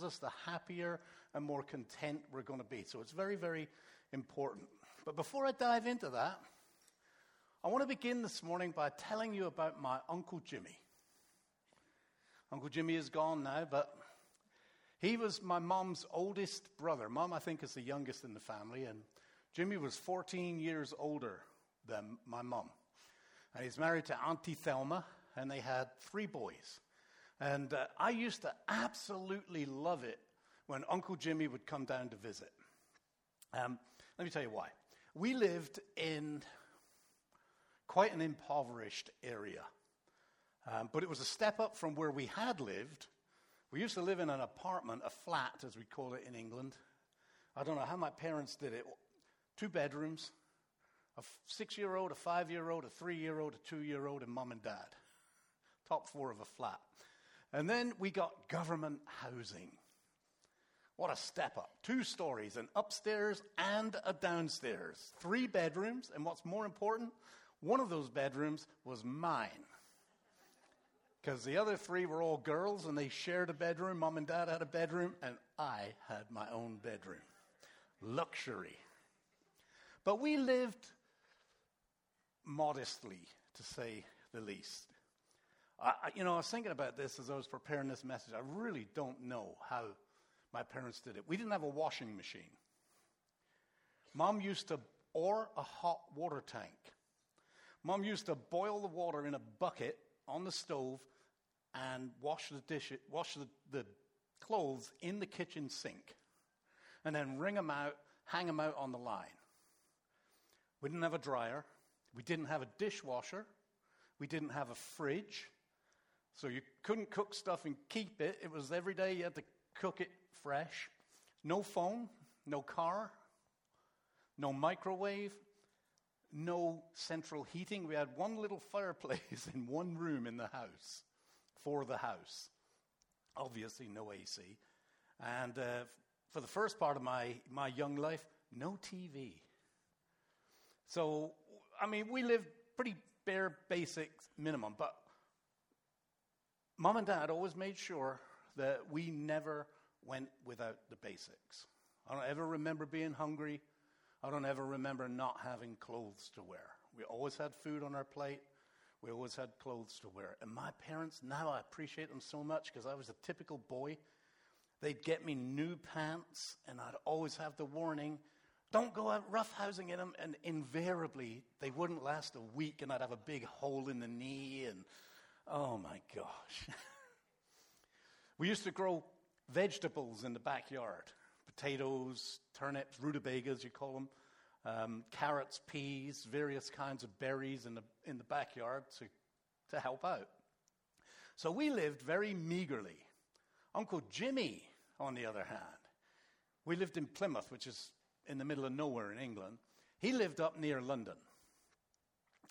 tells us, the happier and more content we're going to be. So it's very, very important. But before I dive into that, I want to begin this morning by telling you about my Uncle Jimmy. Uncle Jimmy is gone now, but he was my mom's oldest brother. Mom, I think, is the youngest in the family, and Jimmy was 14 years older than my mom. And he's married to Auntie Thelma, and they had three boys. And uh, I used to absolutely love it when Uncle Jimmy would come down to visit. Um, let me tell you why. We lived in quite an impoverished area, um, but it was a step up from where we had lived we used to live in an apartment, a flat, as we call it in England. I don't know how my parents did it. Two bedrooms, a six year old, a five year old, a three year old, a two year old, and mom and dad. Top floor of a flat. And then we got government housing. What a step up. Two stories, an upstairs and a downstairs. Three bedrooms, and what's more important, one of those bedrooms was mine because the other three were all girls and they shared a bedroom. Mom and dad had a bedroom, and I had my own bedroom. Luxury. But we lived modestly, to say the least. I, you know, I was thinking about this as I was preparing this message. I really don't know how my parents did it. We didn't have a washing machine. Mom used to, or a hot water tank. Mom used to boil the water in a bucket on the stove and wash the dish, wash the, the clothes in the kitchen sink, and then wring them out, hang them out on the line. We didn't have a dryer. We didn't have a dishwasher. We didn't have a fridge. So you couldn't cook stuff and keep it. It was every day you had to cook it fresh. No phone, no car, no microwave, no central heating. We had one little fireplace in one room in the house for the house. Obviously, no AC. And uh, for the first part of my, my young life, no TV. So, I mean, we lived pretty bare, basic minimum, but mom and dad always made sure that we never went without the basics. I don't ever remember being hungry. I don't ever remember not having clothes to wear. We always had food on our plate. We always had clothes to wear. And my parents, now I appreciate them so much because I was a typical boy. They'd get me new pants, and I'd always have the warning don't go out roughhousing in them. And invariably, they wouldn't last a week, and I'd have a big hole in the knee. And oh my gosh. we used to grow vegetables in the backyard potatoes, turnips, rutabagas, you call them um, carrots, peas, various kinds of berries in the, in the backyard to, to help out. So we lived very meagerly. Uncle Jimmy, on the other hand, we lived in Plymouth, which is in the middle of nowhere in England. He lived up near London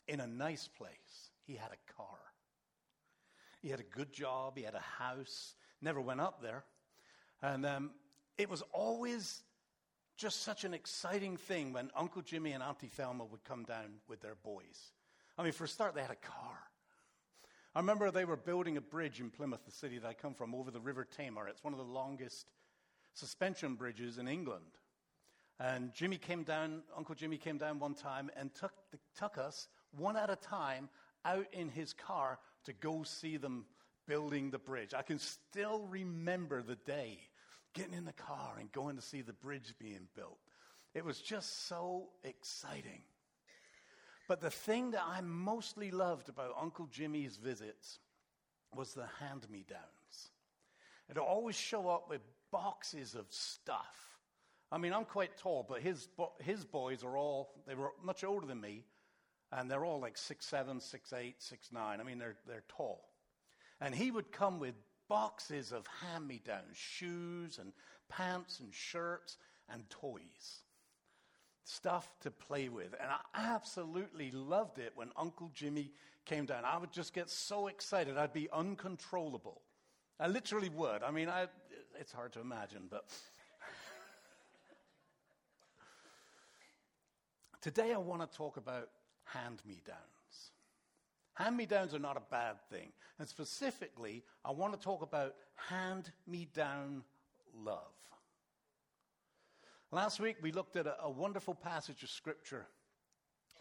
in a nice place. He had a car. He had a good job. He had a house. Never went up there. And um, it was always just such an exciting thing when Uncle Jimmy and Auntie Thelma would come down with their boys. I mean, for a start, they had a car. I remember they were building a bridge in Plymouth, the city that I come from, over the River Tamar. It's one of the longest suspension bridges in England. And Jimmy came down, Uncle Jimmy came down one time and took, took us one at a time out in his car to go see them building the bridge. I can still remember the day getting in the car and going to see the bridge being built. It was just so exciting. But the thing that I mostly loved about Uncle Jimmy's visits was the hand me downs. It'd always show up with boxes of stuff. I mean, I'm quite tall, but his, his boys are all, they were much older than me, and they're all like six seven, six eight, six nine. I mean, they're, they're tall. And he would come with boxes of hand me downs shoes and pants and shirts and toys. Stuff to play with. And I absolutely loved it when Uncle Jimmy came down. I would just get so excited, I'd be uncontrollable. I literally would. I mean, I, it's hard to imagine, but. Today, I want to talk about hand me downs. Hand me downs are not a bad thing. And specifically, I want to talk about hand me down love. Last week we looked at a, a wonderful passage of Scripture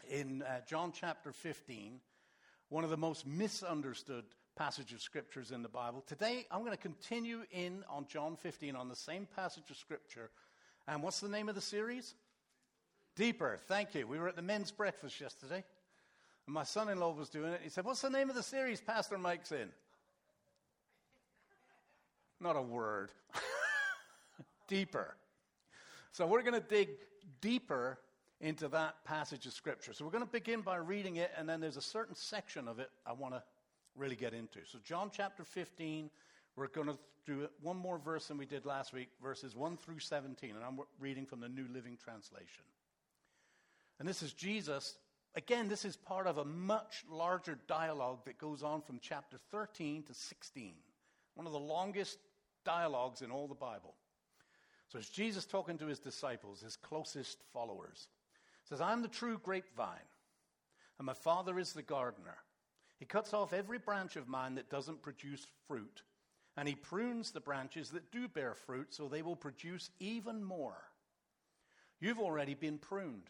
in uh, John chapter 15, one of the most misunderstood passages of Scriptures in the Bible. Today I'm going to continue in on John 15 on the same passage of Scripture. And what's the name of the series? Deeper. Thank you. We were at the men's breakfast yesterday. And my son in law was doing it. He said, What's the name of the series Pastor Mike's in? Not a word. deeper. So we're going to dig deeper into that passage of Scripture. So we're going to begin by reading it, and then there's a certain section of it I want to really get into. So, John chapter 15, we're going to do one more verse than we did last week, verses 1 through 17, and I'm reading from the New Living Translation. And this is Jesus. Again, this is part of a much larger dialogue that goes on from chapter 13 to 16, one of the longest dialogues in all the Bible. So it's Jesus talking to his disciples, his closest followers. He says, I'm the true grapevine, and my Father is the gardener. He cuts off every branch of mine that doesn't produce fruit, and he prunes the branches that do bear fruit so they will produce even more. You've already been pruned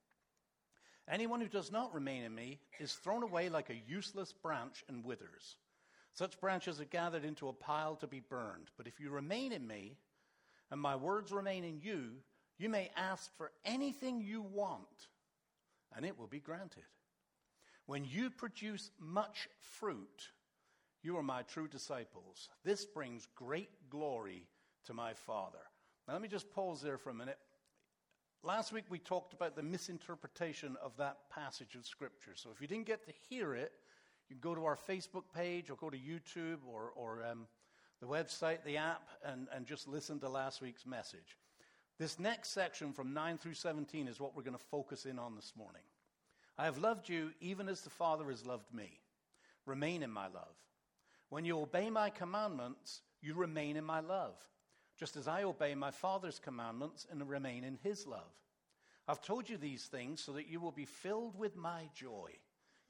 Anyone who does not remain in me is thrown away like a useless branch and withers. Such branches are gathered into a pile to be burned. But if you remain in me, and my words remain in you, you may ask for anything you want, and it will be granted. When you produce much fruit, you are my true disciples. This brings great glory to my Father. Now, let me just pause there for a minute. Last week we talked about the misinterpretation of that passage of Scripture. So if you didn't get to hear it, you can go to our Facebook page or go to YouTube or, or um, the website, the app, and, and just listen to last week's message. This next section from 9 through 17 is what we're going to focus in on this morning. I have loved you even as the Father has loved me. Remain in my love. When you obey my commandments, you remain in my love, just as I obey my Father's commandments and remain in his love. I've told you these things so that you will be filled with my joy.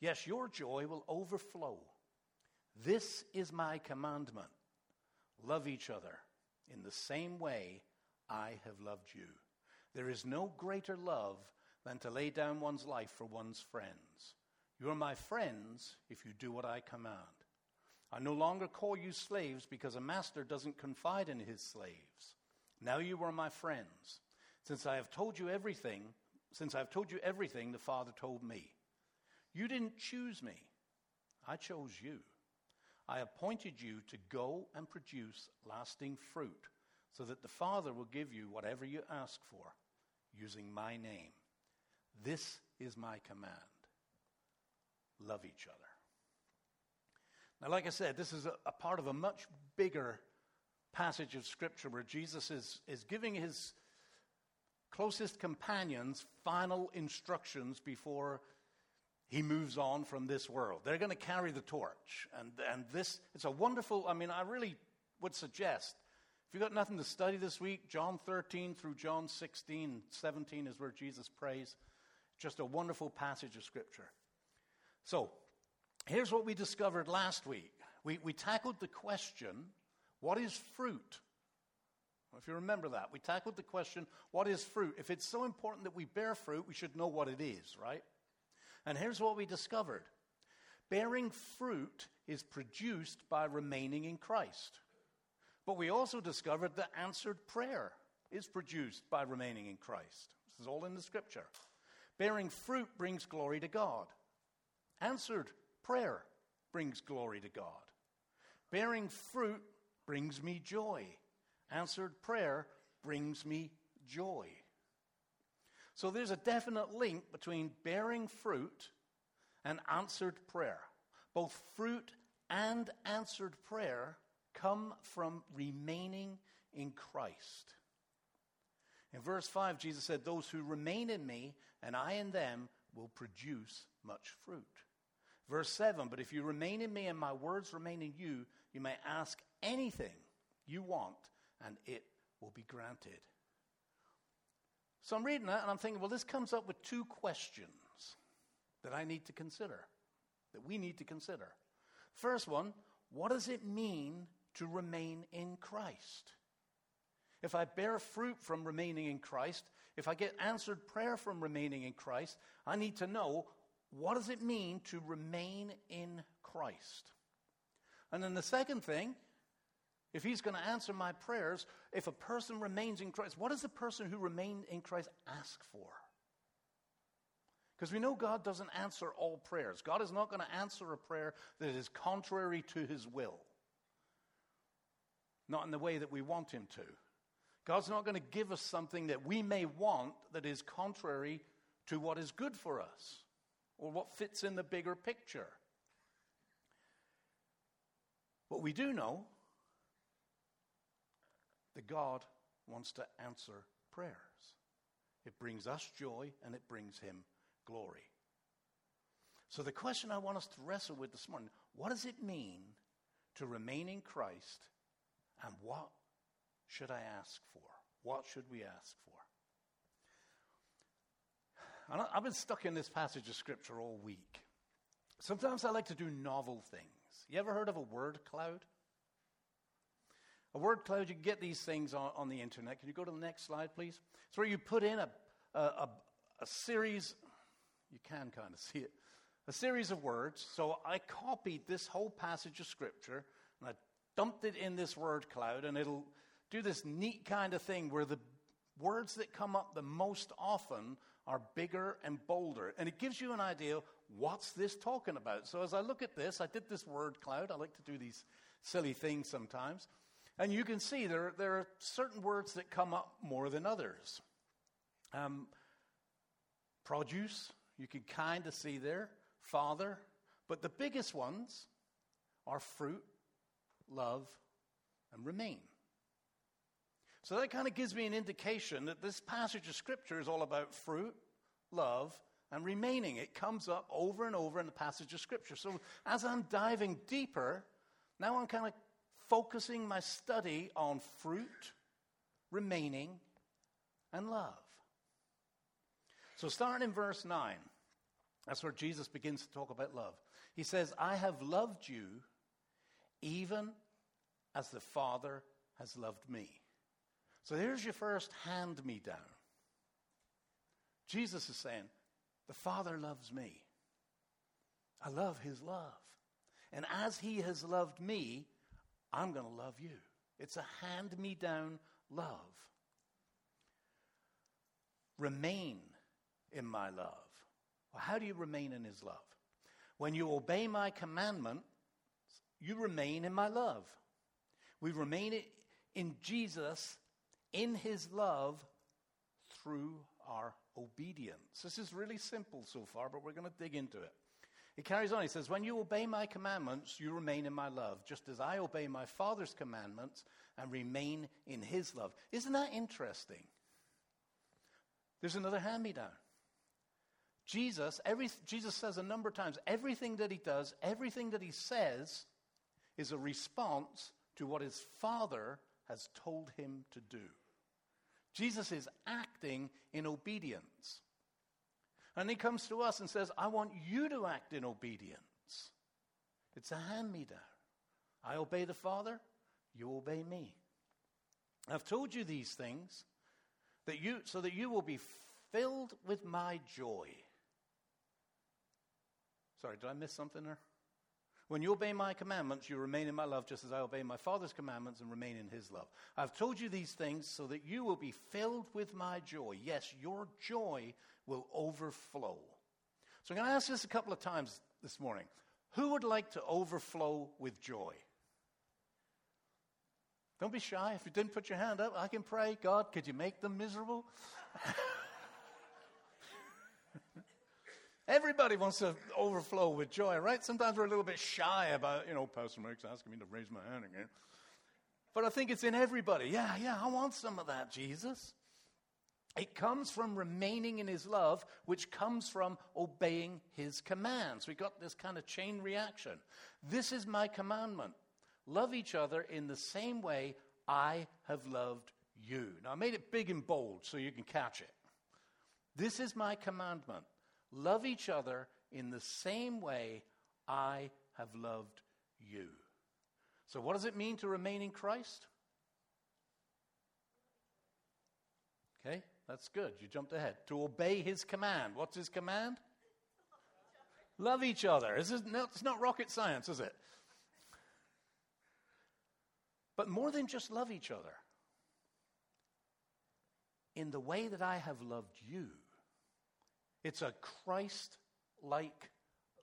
Yes, your joy will overflow. This is my commandment love each other in the same way I have loved you. There is no greater love than to lay down one's life for one's friends. You are my friends if you do what I command. I no longer call you slaves because a master doesn't confide in his slaves. Now you are my friends, since I have told you everything, since I've told you everything the Father told me. You didn't choose me, I chose you. I appointed you to go and produce lasting fruit, so that the Father will give you whatever you ask for, using my name. This is my command love each other. Now, like I said, this is a, a part of a much bigger passage of Scripture where Jesus is, is giving his closest companions final instructions before he moves on from this world. They're going to carry the torch. And, and this, it's a wonderful, I mean, I really would suggest, if you've got nothing to study this week, John 13 through John 16, 17 is where Jesus prays. Just a wonderful passage of Scripture. So, Here's what we discovered last week. We, we tackled the question what is fruit? If you remember that, we tackled the question what is fruit? If it's so important that we bear fruit, we should know what it is, right? And here's what we discovered bearing fruit is produced by remaining in Christ. But we also discovered that answered prayer is produced by remaining in Christ. This is all in the scripture. Bearing fruit brings glory to God. Answered Prayer brings glory to God. Bearing fruit brings me joy. Answered prayer brings me joy. So there's a definite link between bearing fruit and answered prayer. Both fruit and answered prayer come from remaining in Christ. In verse 5, Jesus said, Those who remain in me and I in them will produce much fruit. Verse 7 But if you remain in me and my words remain in you, you may ask anything you want, and it will be granted. So I'm reading that and I'm thinking, well, this comes up with two questions that I need to consider, that we need to consider. First one, what does it mean to remain in Christ? If I bear fruit from remaining in Christ, if I get answered prayer from remaining in Christ, I need to know what does it mean to remain in Christ? And then the second thing, if he's going to answer my prayers, if a person remains in Christ, what does the person who remained in Christ ask for? Because we know God doesn't answer all prayers. God is not going to answer a prayer that is contrary to his will, not in the way that we want him to. God's not going to give us something that we may want that is contrary to what is good for us or what fits in the bigger picture. What we do know that God wants to answer prayers. It brings us joy and it brings him glory. So the question I want us to wrestle with this morning, what does it mean to remain in Christ and what should I ask for? What should we ask for? I've been stuck in this passage of Scripture all week. Sometimes I like to do novel things. You ever heard of a word cloud? A word cloud, you can get these things on, on the internet. Can you go to the next slide, please? It's where you put in a, a, a, a series, you can kind of see it, a series of words. So I copied this whole passage of Scripture and I dumped it in this word cloud, and it'll do this neat kind of thing where the words that come up the most often are bigger and bolder. And it gives you an idea what's this talking about. So as I look at this, I did this word cloud. I like to do these silly things sometimes. And you can see there, there are certain words that come up more than others. Um, produce, you can kind of see there. Father. But the biggest ones are fruit, love, and remain. So that kind of gives me an indication that this passage of Scripture is all about fruit, love, and remaining. It comes up over and over in the passage of Scripture. So as I'm diving deeper, now I'm kind of focusing my study on fruit, remaining, and love. So starting in verse 9, that's where Jesus begins to talk about love. He says, I have loved you even as the Father has loved me. So here's your first hand me down. Jesus is saying, The Father loves me. I love his love. And as he has loved me, I'm going to love you. It's a hand me down love. Remain in my love. Well, how do you remain in his love? When you obey my commandment, you remain in my love. We remain in Jesus in his love through our obedience. This is really simple so far, but we're going to dig into it. He carries on. He says, When you obey my commandments, you remain in my love, just as I obey my Father's commandments and remain in his love. Isn't that interesting? There's another hand me down. Jesus, every, Jesus says a number of times, everything that he does, everything that he says is a response to what his Father has told him to do. Jesus is acting in obedience. And he comes to us and says, I want you to act in obedience. It's a hand me down. I obey the Father, you obey me. I've told you these things that you, so that you will be filled with my joy. Sorry, did I miss something there? When you obey my commandments, you remain in my love, just as I obey my Father's commandments and remain in his love. I've told you these things so that you will be filled with my joy. Yes, your joy will overflow. So I'm going to ask this a couple of times this morning. Who would like to overflow with joy? Don't be shy. If you didn't put your hand up, I can pray. God, could you make them miserable? Everybody wants to overflow with joy, right? Sometimes we're a little bit shy about, you know, Pastor Mike's asking me to raise my hand again. But I think it's in everybody. Yeah, yeah, I want some of that, Jesus. It comes from remaining in his love, which comes from obeying his commands. We got this kind of chain reaction. This is my commandment love each other in the same way I have loved you. Now, I made it big and bold so you can catch it. This is my commandment love each other in the same way I have loved you. So, what does it mean to remain in Christ? Okay, that's good. You jumped ahead. To obey his command. What's his command? Love each other. This is no, it's not rocket science, is it? But more than just love each other, in the way that I have loved you, it's a Christ like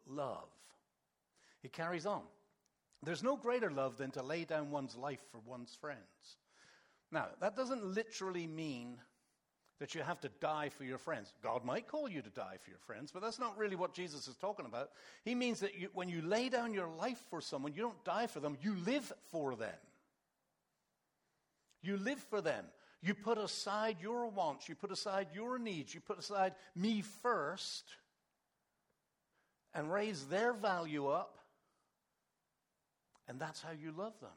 love. He carries on. There's no greater love than to lay down one's life for one's friends. Now, that doesn't literally mean that you have to die for your friends. God might call you to die for your friends, but that's not really what Jesus is talking about. He means that you, when you lay down your life for someone, you don't die for them, you live for them. You live for them. You put aside your wants, you put aside your needs, you put aside me first and raise their value up. And that's how you love them.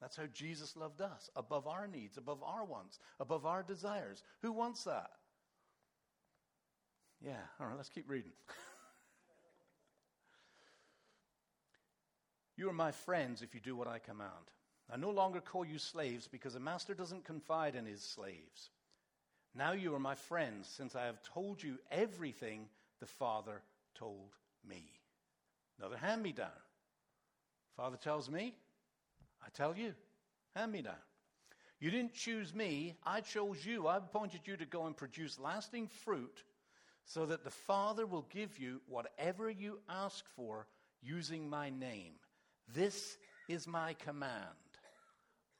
That's how Jesus loved us, above our needs, above our wants, above our desires. Who wants that? Yeah, all right, let's keep reading. you are my friends if you do what I command. I no longer call you slaves because a master doesn't confide in his slaves. Now you are my friends since I have told you everything the Father told me. Another hand me down. Father tells me, I tell you, hand me down. You didn't choose me, I chose you. I appointed you to go and produce lasting fruit so that the Father will give you whatever you ask for using my name. This is my command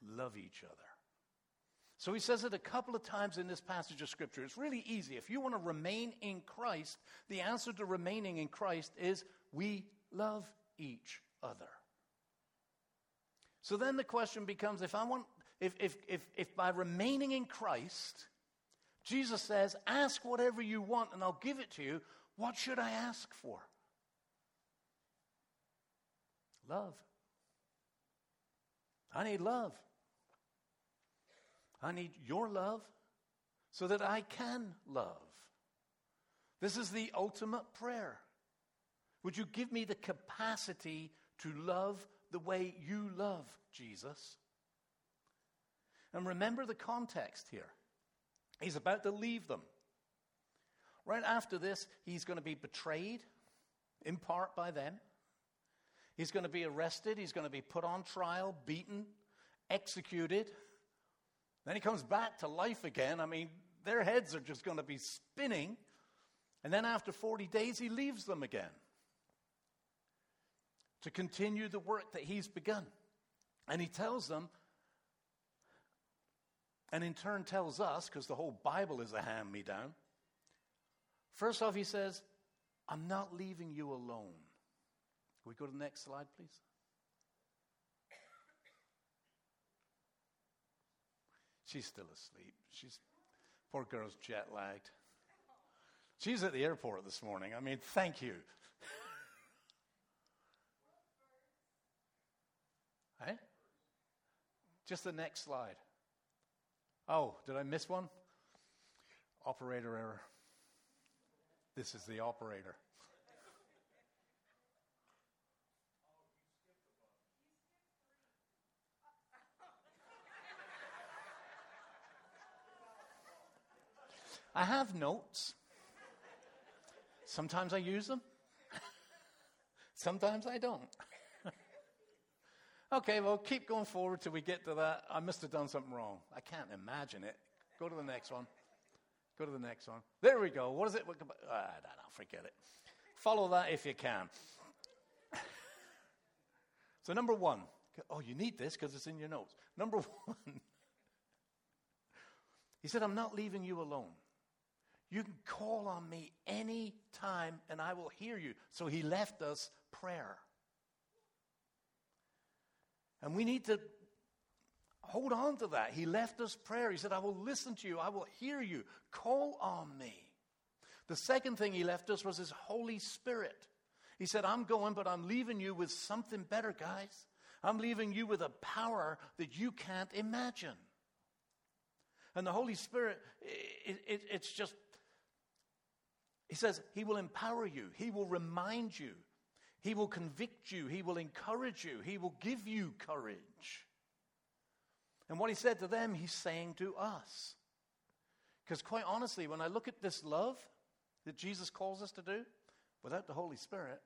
love each other. So he says it a couple of times in this passage of Scripture. It's really easy. If you want to remain in Christ, the answer to remaining in Christ is we love each other. So then the question becomes if I want, if, if, if, if by remaining in Christ, Jesus says, ask whatever you want and I'll give it to you, what should I ask for? Love. I need love. I need your love so that I can love. This is the ultimate prayer. Would you give me the capacity to love the way you love Jesus. And remember the context here. He's about to leave them. Right after this, he's going to be betrayed, in part by them. He's going to be arrested. He's going to be put on trial, beaten, executed. Then he comes back to life again. I mean, their heads are just going to be spinning. And then after 40 days, he leaves them again to continue the work that he's begun. And he tells them, and in turn tells us, because the whole Bible is a hand me down. First off, he says, I'm not leaving you alone. Can we go to the next slide, please? She's still asleep. She's poor girl's jet lagged. She's at the airport this morning. I mean, thank you. Hey? Just the next slide. Oh, did I miss one? Operator error. This is the operator. I have notes. Sometimes I use them. Sometimes I don't. Okay, well, keep going forward till we get to that. I must have done something wrong. I can't imagine it. Go to the next one. Go to the next one. There we go. What is it? What, uh, I don't know. Forget it. Follow that if you can. so, number one. Oh, you need this because it's in your notes. Number one. He said, I'm not leaving you alone. You can call on me any time and I will hear you. So he left us prayer. And we need to Hold on to that. He left us prayer. He said, I will listen to you. I will hear you. Call on me. The second thing he left us was his Holy Spirit. He said, I'm going, but I'm leaving you with something better, guys. I'm leaving you with a power that you can't imagine. And the Holy Spirit, it, it, it's just, he says, He will empower you, He will remind you, He will convict you, He will encourage you, He will give you courage. And what He said to them, He's saying to us. Because quite honestly, when I look at this love that Jesus calls us to do, without the Holy Spirit,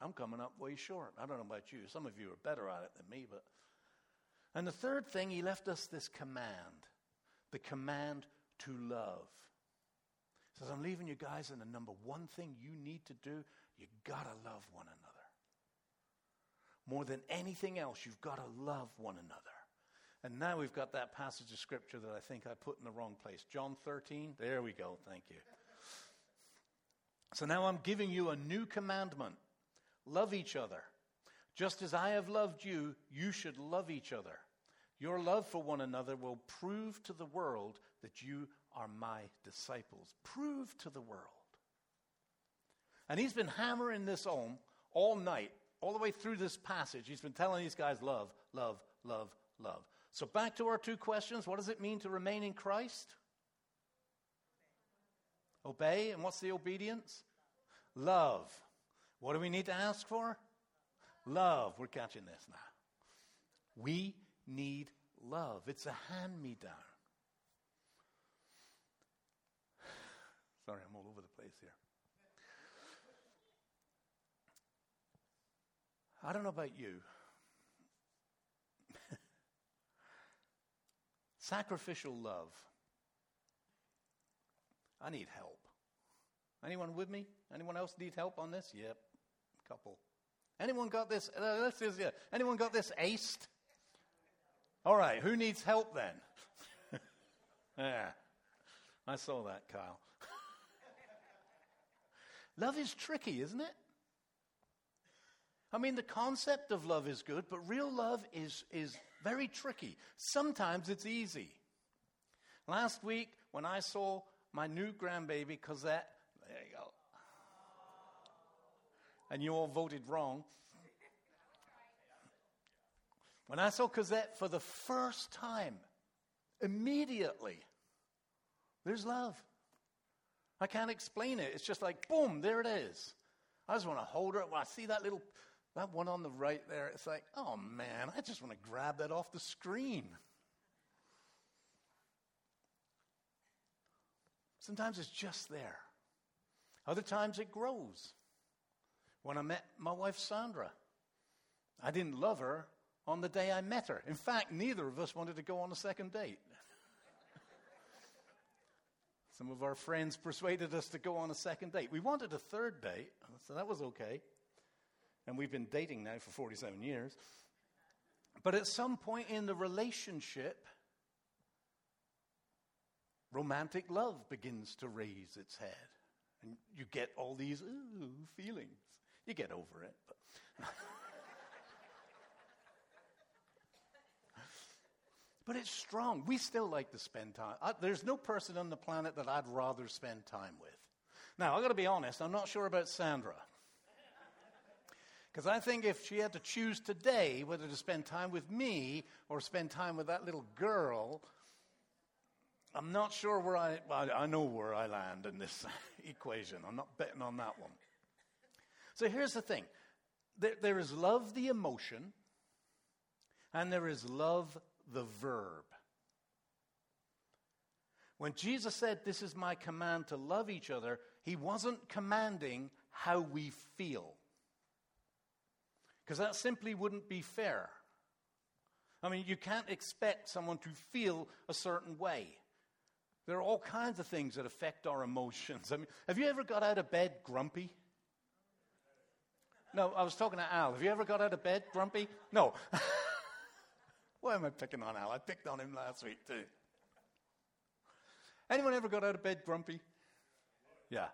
I'm coming up way short. I don't know about you. Some of you are better at it than me, but. And the third thing, he left us this command the command to love. Says, I'm leaving you guys, and the number one thing you need to do, you got to love one another. More than anything else, you've got to love one another. And now we've got that passage of scripture that I think I put in the wrong place. John 13. There we go. Thank you. So now I'm giving you a new commandment Love each other. Just as I have loved you, you should love each other. Your love for one another will prove to the world that you are my disciples. Prove to the world. And he's been hammering this home all night, all the way through this passage. He's been telling these guys love, love, love, love. So back to our two questions. What does it mean to remain in Christ? Obey. And what's the obedience? Love. What do we need to ask for? Love. We're catching this now. We need love. It's a hand me down. Sorry, I'm all over the place here. I don't know about you. Sacrificial love. I need help. Anyone with me? Anyone else need help on this? Yep couple. Anyone got this? Uh, let's just, yeah. Anyone got this aced? All right, who needs help then? yeah, I saw that, Kyle. Love is tricky, isn't it? I mean, the concept of love is good, but real love is, is very tricky. Sometimes it's easy. Last week, when I saw my new grandbaby, Cosette, there you go and you all voted wrong. When I saw Cosette for the first time, immediately, there's love. I can't explain it. It's just like, boom, there it is. I just want to hold it. When I see that little, that one on the right there, it's like, oh man, I just want to grab that off the screen. Sometimes it's just there. Other times it grows when I met my wife Sandra. I didn't love her on the day I met her. In fact, neither of us wanted to go on a second date. Some of our friends persuaded us to go on a second date. We wanted a third date, so that was okay. And we've been dating now for 47 years. But at some point in the relationship, romantic love begins to raise its head. And you get all these ooh, feelings. You get over it. But, but it's strong. We still like to spend time. I, there's no person on the planet that I'd rather spend time with. Now, I've got to be honest, I'm not sure about Sandra. Because I think if she had to choose today whether to spend time with me or spend time with that little girl, I'm not sure where I, I know where I land in this equation. I'm not betting on that one. So here's the thing there, there is love, the emotion, and there is love, the verb. When Jesus said, This is my command to love each other, he wasn't commanding how we feel. Because that simply wouldn't be fair. I mean, you can't expect someone to feel a certain way. There are all kinds of things that affect our emotions. I mean, have you ever got out of bed grumpy? No, I was talking to Al. Have you ever got out of bed grumpy? No. Why am I picking on Al? I picked on him last week too. Anyone ever got out of bed grumpy? Yeah.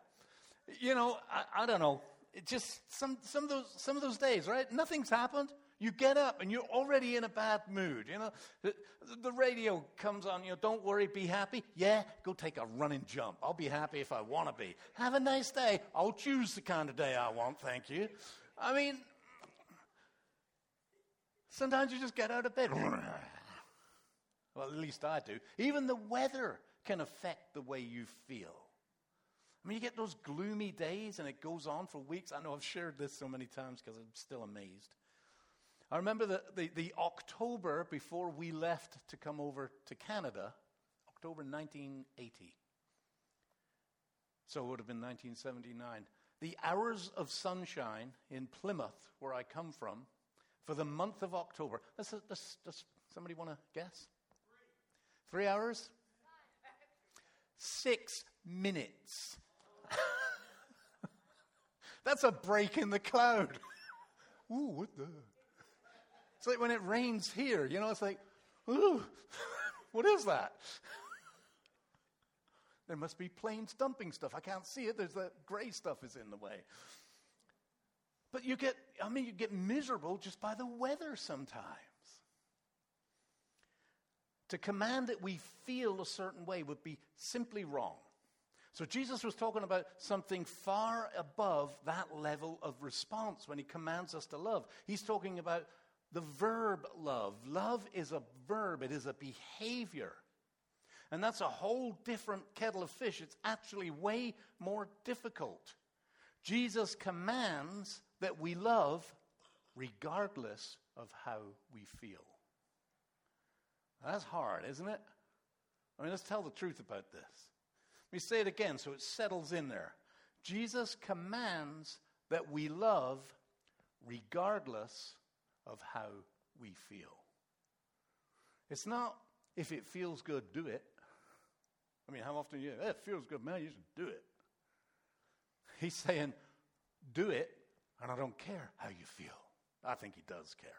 You know, I, I don't know. It just some some of those some of those days, right? Nothing's happened. You get up and you're already in a bad mood. You know, the, the radio comes on, you know, don't worry, be happy. Yeah, go take a running jump. I'll be happy if I want to be. Have a nice day. I'll choose the kind of day I want, thank you. I mean, sometimes you just get out of bed. Well, at least I do. Even the weather can affect the way you feel. I mean, you get those gloomy days and it goes on for weeks. I know I've shared this so many times because I'm still amazed. I remember the, the, the, October before we left to come over to Canada, October 1980. So it would have been 1979. The hours of sunshine in Plymouth, where I come from, for the month of October. Does, does, somebody want to guess? Three. Three hours? Six minutes. That's a break in the cloud. Ooh, what the? It's like when it rains here, you know, it's like, ooh, what is that? there must be planes dumping stuff. I can't see it. There's that gray stuff is in the way. But you get, I mean, you get miserable just by the weather sometimes. To command that we feel a certain way would be simply wrong. So Jesus was talking about something far above that level of response when he commands us to love. He's talking about the verb love. Love is a verb, it is a behavior. And that's a whole different kettle of fish. It's actually way more difficult. Jesus commands that we love regardless of how we feel. That's hard, isn't it? I mean, let's tell the truth about this. Let me say it again so it settles in there. Jesus commands that we love regardless of how we feel. It's not if it feels good, do it. I mean, how often you, hey, it feels good, man, you should do it. He's saying, do it, and I don't care how you feel. I think he does care.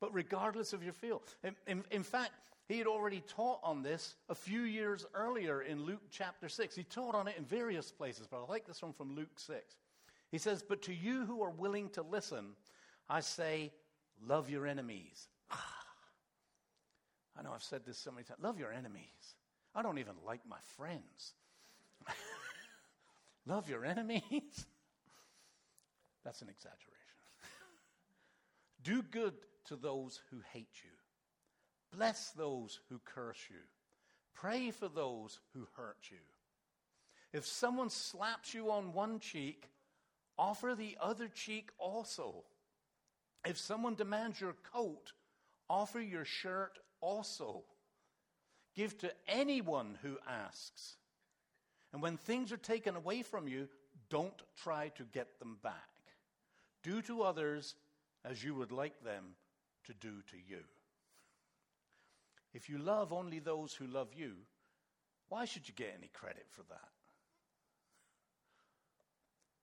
But regardless of your feel. In, in, in fact, he had already taught on this a few years earlier in Luke chapter 6. He taught on it in various places, but I like this one from Luke 6. He says, But to you who are willing to listen, I say, Love your enemies. Ah. I know I've said this so many times. Love your enemies. I don't even like my friends. Love your enemies? That's an exaggeration. Do good to those who hate you. Bless those who curse you. Pray for those who hurt you. If someone slaps you on one cheek, offer the other cheek also. If someone demands your coat, offer your shirt also. Give to anyone who asks. And when things are taken away from you, don't try to get them back. Do to others as you would like them to do to you. If you love only those who love you, why should you get any credit for that?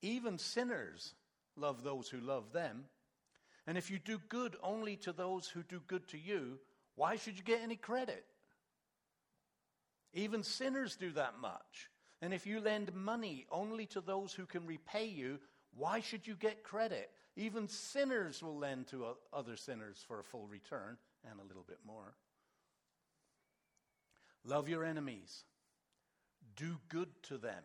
Even sinners love those who love them. And if you do good only to those who do good to you, why should you get any credit? Even sinners do that much. And if you lend money only to those who can repay you, why should you get credit? Even sinners will lend to other sinners for a full return and a little bit more. Love your enemies. Do good to them.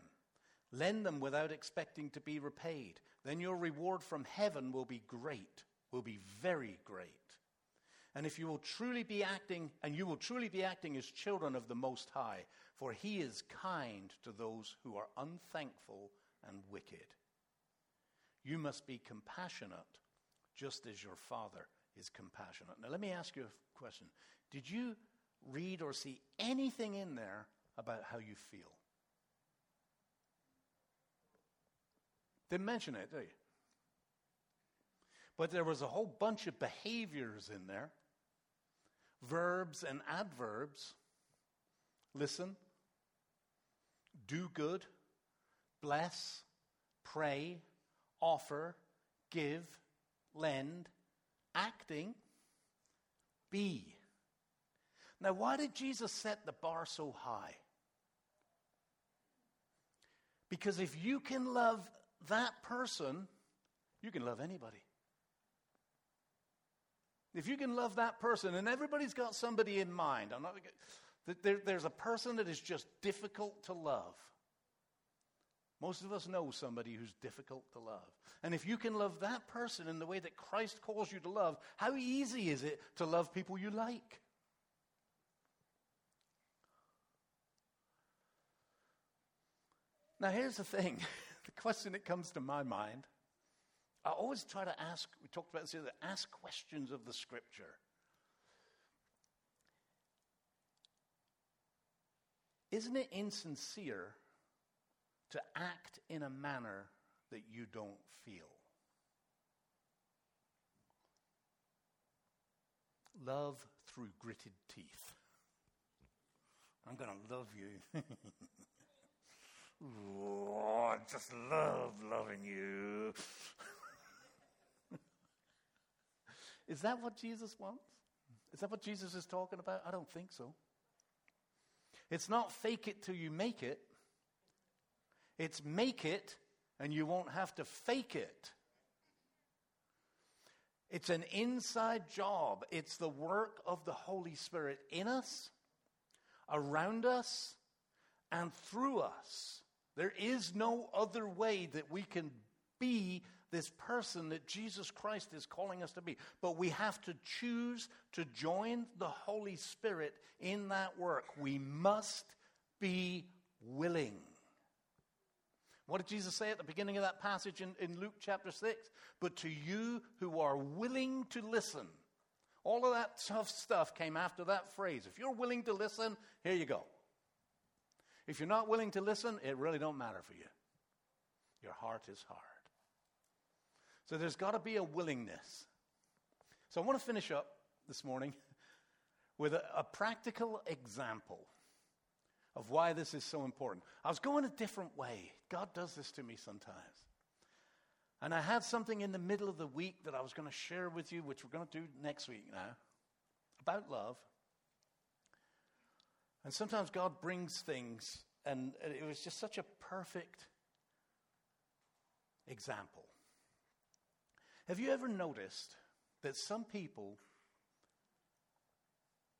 Lend them without expecting to be repaid. Then your reward from heaven will be great will be very great. And if you will truly be acting, and you will truly be acting as children of the Most High, for He is kind to those who are unthankful and wicked. You must be compassionate, just as your Father is compassionate. Now, let me ask you a question. Did you read or see anything in there about how you feel? Didn't mention it, did you? But there was a whole bunch of behaviors in there verbs and adverbs. Listen, do good, bless, pray, offer, give, lend, acting, be. Now, why did Jesus set the bar so high? Because if you can love that person, you can love anybody. If you can love that person, and everybody's got somebody in mind, I'm not, there, there's a person that is just difficult to love. Most of us know somebody who's difficult to love. And if you can love that person in the way that Christ calls you to love, how easy is it to love people you like? Now, here's the thing the question that comes to my mind I always try to ask, we talked about this the ask questions of the scripture. Isn't it insincere to act in a manner that you don't feel? Love through gritted teeth. I'm going to love you. oh, I just love loving you. is that what Jesus wants? Is that what Jesus is talking about? I don't think so. It's not fake it till you make it. It's make it and you won't have to fake it. It's an inside job. It's the work of the Holy Spirit in us, around us, and through us. There is no other way that we can be this person that Jesus Christ is calling us to be. But we have to choose to join the Holy Spirit in that work. We must be willing. What did Jesus say at the beginning of that passage in, in Luke chapter 6? But to you who are willing to listen. All of that tough stuff came after that phrase. If you're willing to listen, here you go. If you're not willing to listen, it really don't matter for you. Your heart is hard. So there's got to be a willingness. So I want to finish up this morning with a, a practical example of why this is so important. I was going a different way. God does this to me sometimes. And I had something in the middle of the week that I was going to share with you, which we're going to do next week now, about love. And sometimes God brings things, and it was just such a perfect example. Have you ever noticed that some people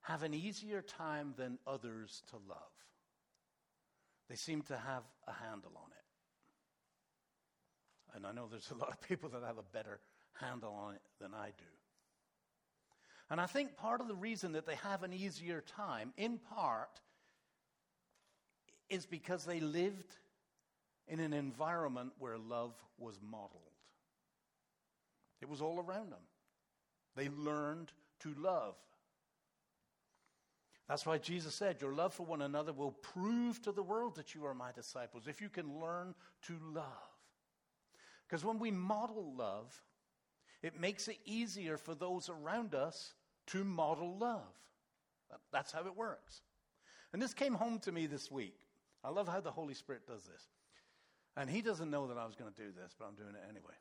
have an easier time than others to love? They seem to have a handle on it. And I know there's a lot of people that have a better handle on it than I do. And I think part of the reason that they have an easier time, in part, is because they lived in an environment where love was modeled. It was all around them. They learned to love. That's why Jesus said, Your love for one another will prove to the world that you are my disciples, if you can learn to love. Because when we model love, it makes it easier for those around us to model love. That's how it works. And this came home to me this week. I love how the Holy Spirit does this. And He doesn't know that I was going to do this, but I'm doing it anyway.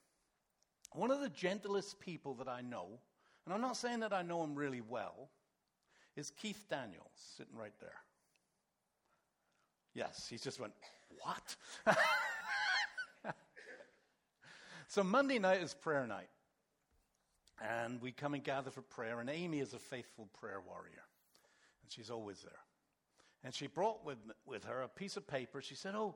One of the gentlest people that I know, and I'm not saying that I know him really well, is Keith Daniels, sitting right there. Yes, he just went, What? so Monday night is prayer night. And we come and gather for prayer. And Amy is a faithful prayer warrior. And she's always there. And she brought with, with her a piece of paper. She said, Oh,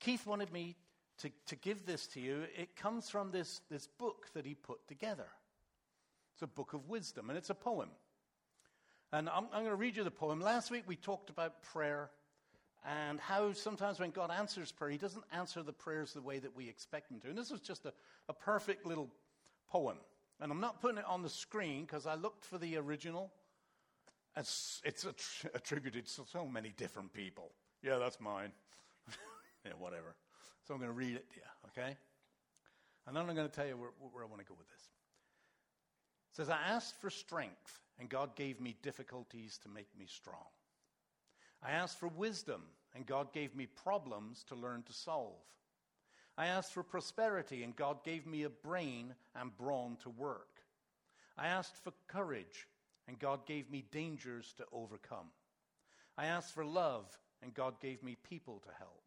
Keith wanted me to, to give this to you. It comes from this, this book that he put together. It's a book of wisdom, and it's a poem. And I'm, I'm going to read you the poem. Last week we talked about prayer and how sometimes when God answers prayer, He doesn't answer the prayers the way that we expect Him to. And this is just a, a perfect little poem. And I'm not putting it on the screen because I looked for the original. It's, it's att- attributed to so many different people. Yeah, that's mine. yeah, whatever. So I'm going to read it to you, okay? And then I'm going to tell you where, where I want to go with this. Says, I asked for strength and God gave me difficulties to make me strong. I asked for wisdom, and God gave me problems to learn to solve. I asked for prosperity, and God gave me a brain and brawn to work. I asked for courage, and God gave me dangers to overcome. I asked for love, and God gave me people to help.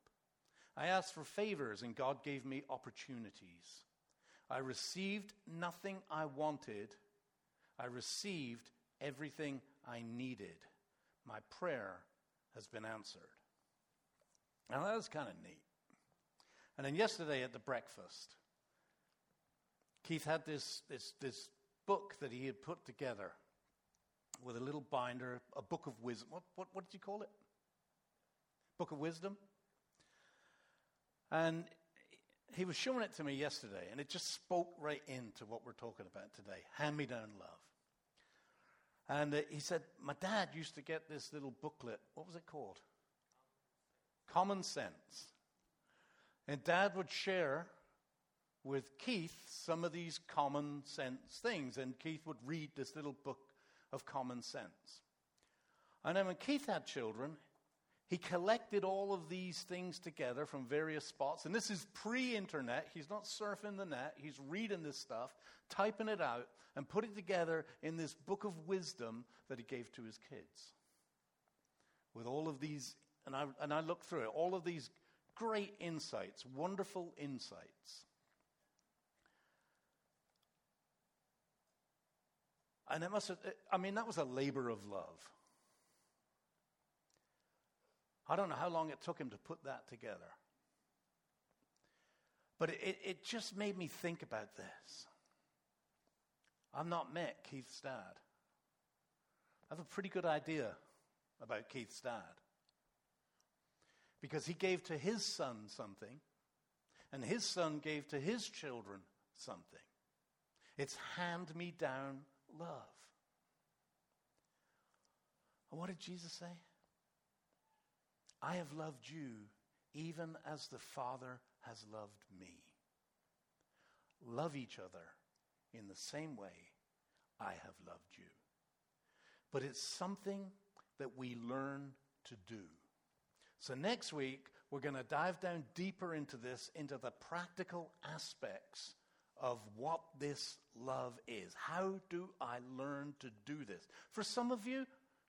I asked for favors, and God gave me opportunities. I received nothing I wanted I received everything I needed. My prayer has been answered. Now, that was kind of neat. And then yesterday at the breakfast, Keith had this, this, this book that he had put together with a little binder, a book of wisdom. What, what, what did you call it? Book of wisdom? And he was showing it to me yesterday, and it just spoke right into what we're talking about today hand me down love. And uh, he said, My dad used to get this little booklet. What was it called? Common Sense. And dad would share with Keith some of these common sense things, and Keith would read this little book of common sense. And then when Keith had children, he collected all of these things together from various spots. And this is pre internet. He's not surfing the net. He's reading this stuff, typing it out, and put it together in this book of wisdom that he gave to his kids. With all of these, and I, and I looked through it, all of these great insights, wonderful insights. And it must have, I mean, that was a labor of love. I don't know how long it took him to put that together. But it, it just made me think about this. I've not met Keith's dad. I have a pretty good idea about Keith's dad. Because he gave to his son something, and his son gave to his children something. It's hand me down love. And what did Jesus say? I have loved you even as the Father has loved me. Love each other in the same way I have loved you. But it's something that we learn to do. So next week, we're going to dive down deeper into this, into the practical aspects of what this love is. How do I learn to do this? For some of you,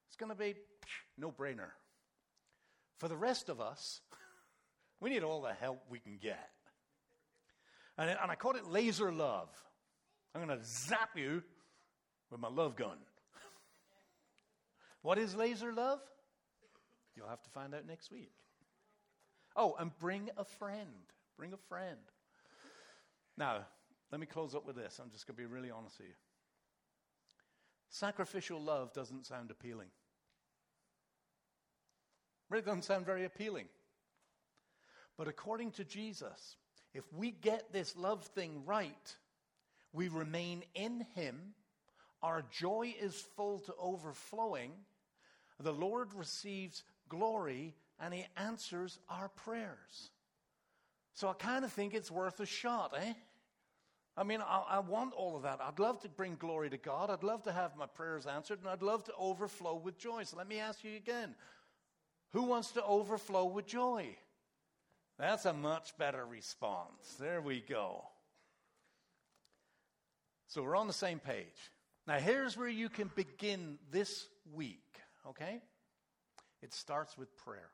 it's going to be no brainer. For the rest of us, we need all the help we can get. And, and I call it laser love. I'm going to zap you with my love gun. what is laser love? You'll have to find out next week. Oh, and bring a friend. Bring a friend. Now, let me close up with this. I'm just going to be really honest with you. Sacrificial love doesn't sound appealing. Really doesn't sound very appealing. But according to Jesus, if we get this love thing right, we remain in Him, our joy is full to overflowing, the Lord receives glory, and He answers our prayers. So I kind of think it's worth a shot, eh? I mean, I, I, want all of that. I'd love to bring glory to God. I'd love to have my prayers answered, and I'd love to overflow with joy. So let me ask you again who wants to overflow with joy? That's a much better response. There we go. So we're on the same page. Now, here's where you can begin this week, okay? It starts with prayer.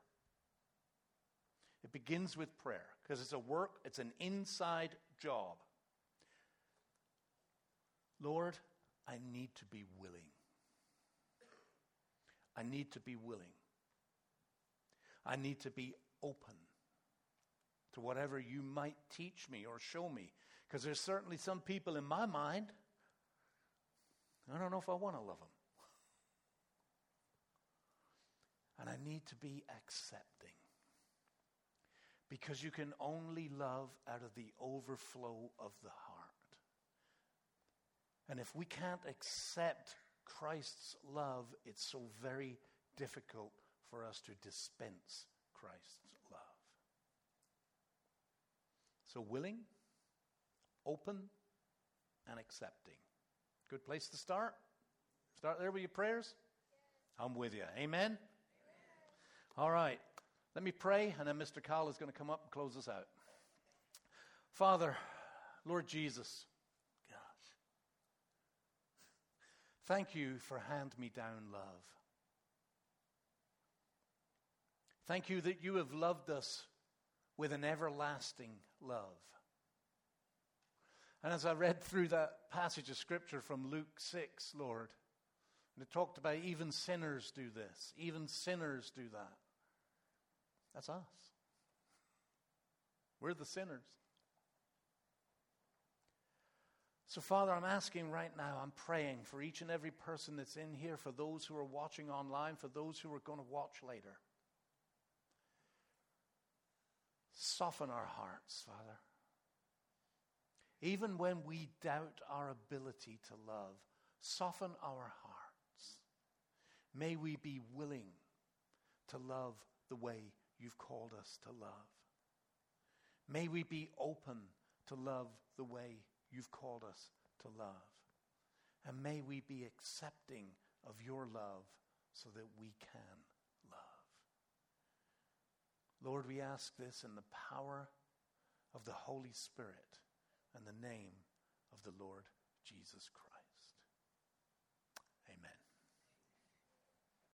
It begins with prayer because it's a work, it's an inside job. Lord, I need to be willing. I need to be willing. I need to be open to whatever you might teach me or show me. Because there's certainly some people in my mind, I don't know if I want to love them. And I need to be accepting. Because you can only love out of the overflow of the heart. And if we can't accept Christ's love, it's so very difficult for us to dispense Christ's love. So, willing, open, and accepting. Good place to start. Start there with your prayers. I'm with you. Amen? Amen? All right. Let me pray, and then Mr. Kyle is going to come up and close us out. Father, Lord Jesus, gosh, thank you for hand me down love. Thank you that you have loved us with an everlasting love. And as I read through that passage of scripture from Luke 6, Lord, and it talked about even sinners do this, even sinners do that. That's us. We're the sinners. So, Father, I'm asking right now, I'm praying for each and every person that's in here, for those who are watching online, for those who are going to watch later. Soften our hearts, Father. Even when we doubt our ability to love, soften our hearts. May we be willing to love the way you've called us to love. May we be open to love the way you've called us to love. And may we be accepting of your love so that we can. Lord, we ask this in the power of the Holy Spirit and the name of the Lord Jesus Christ.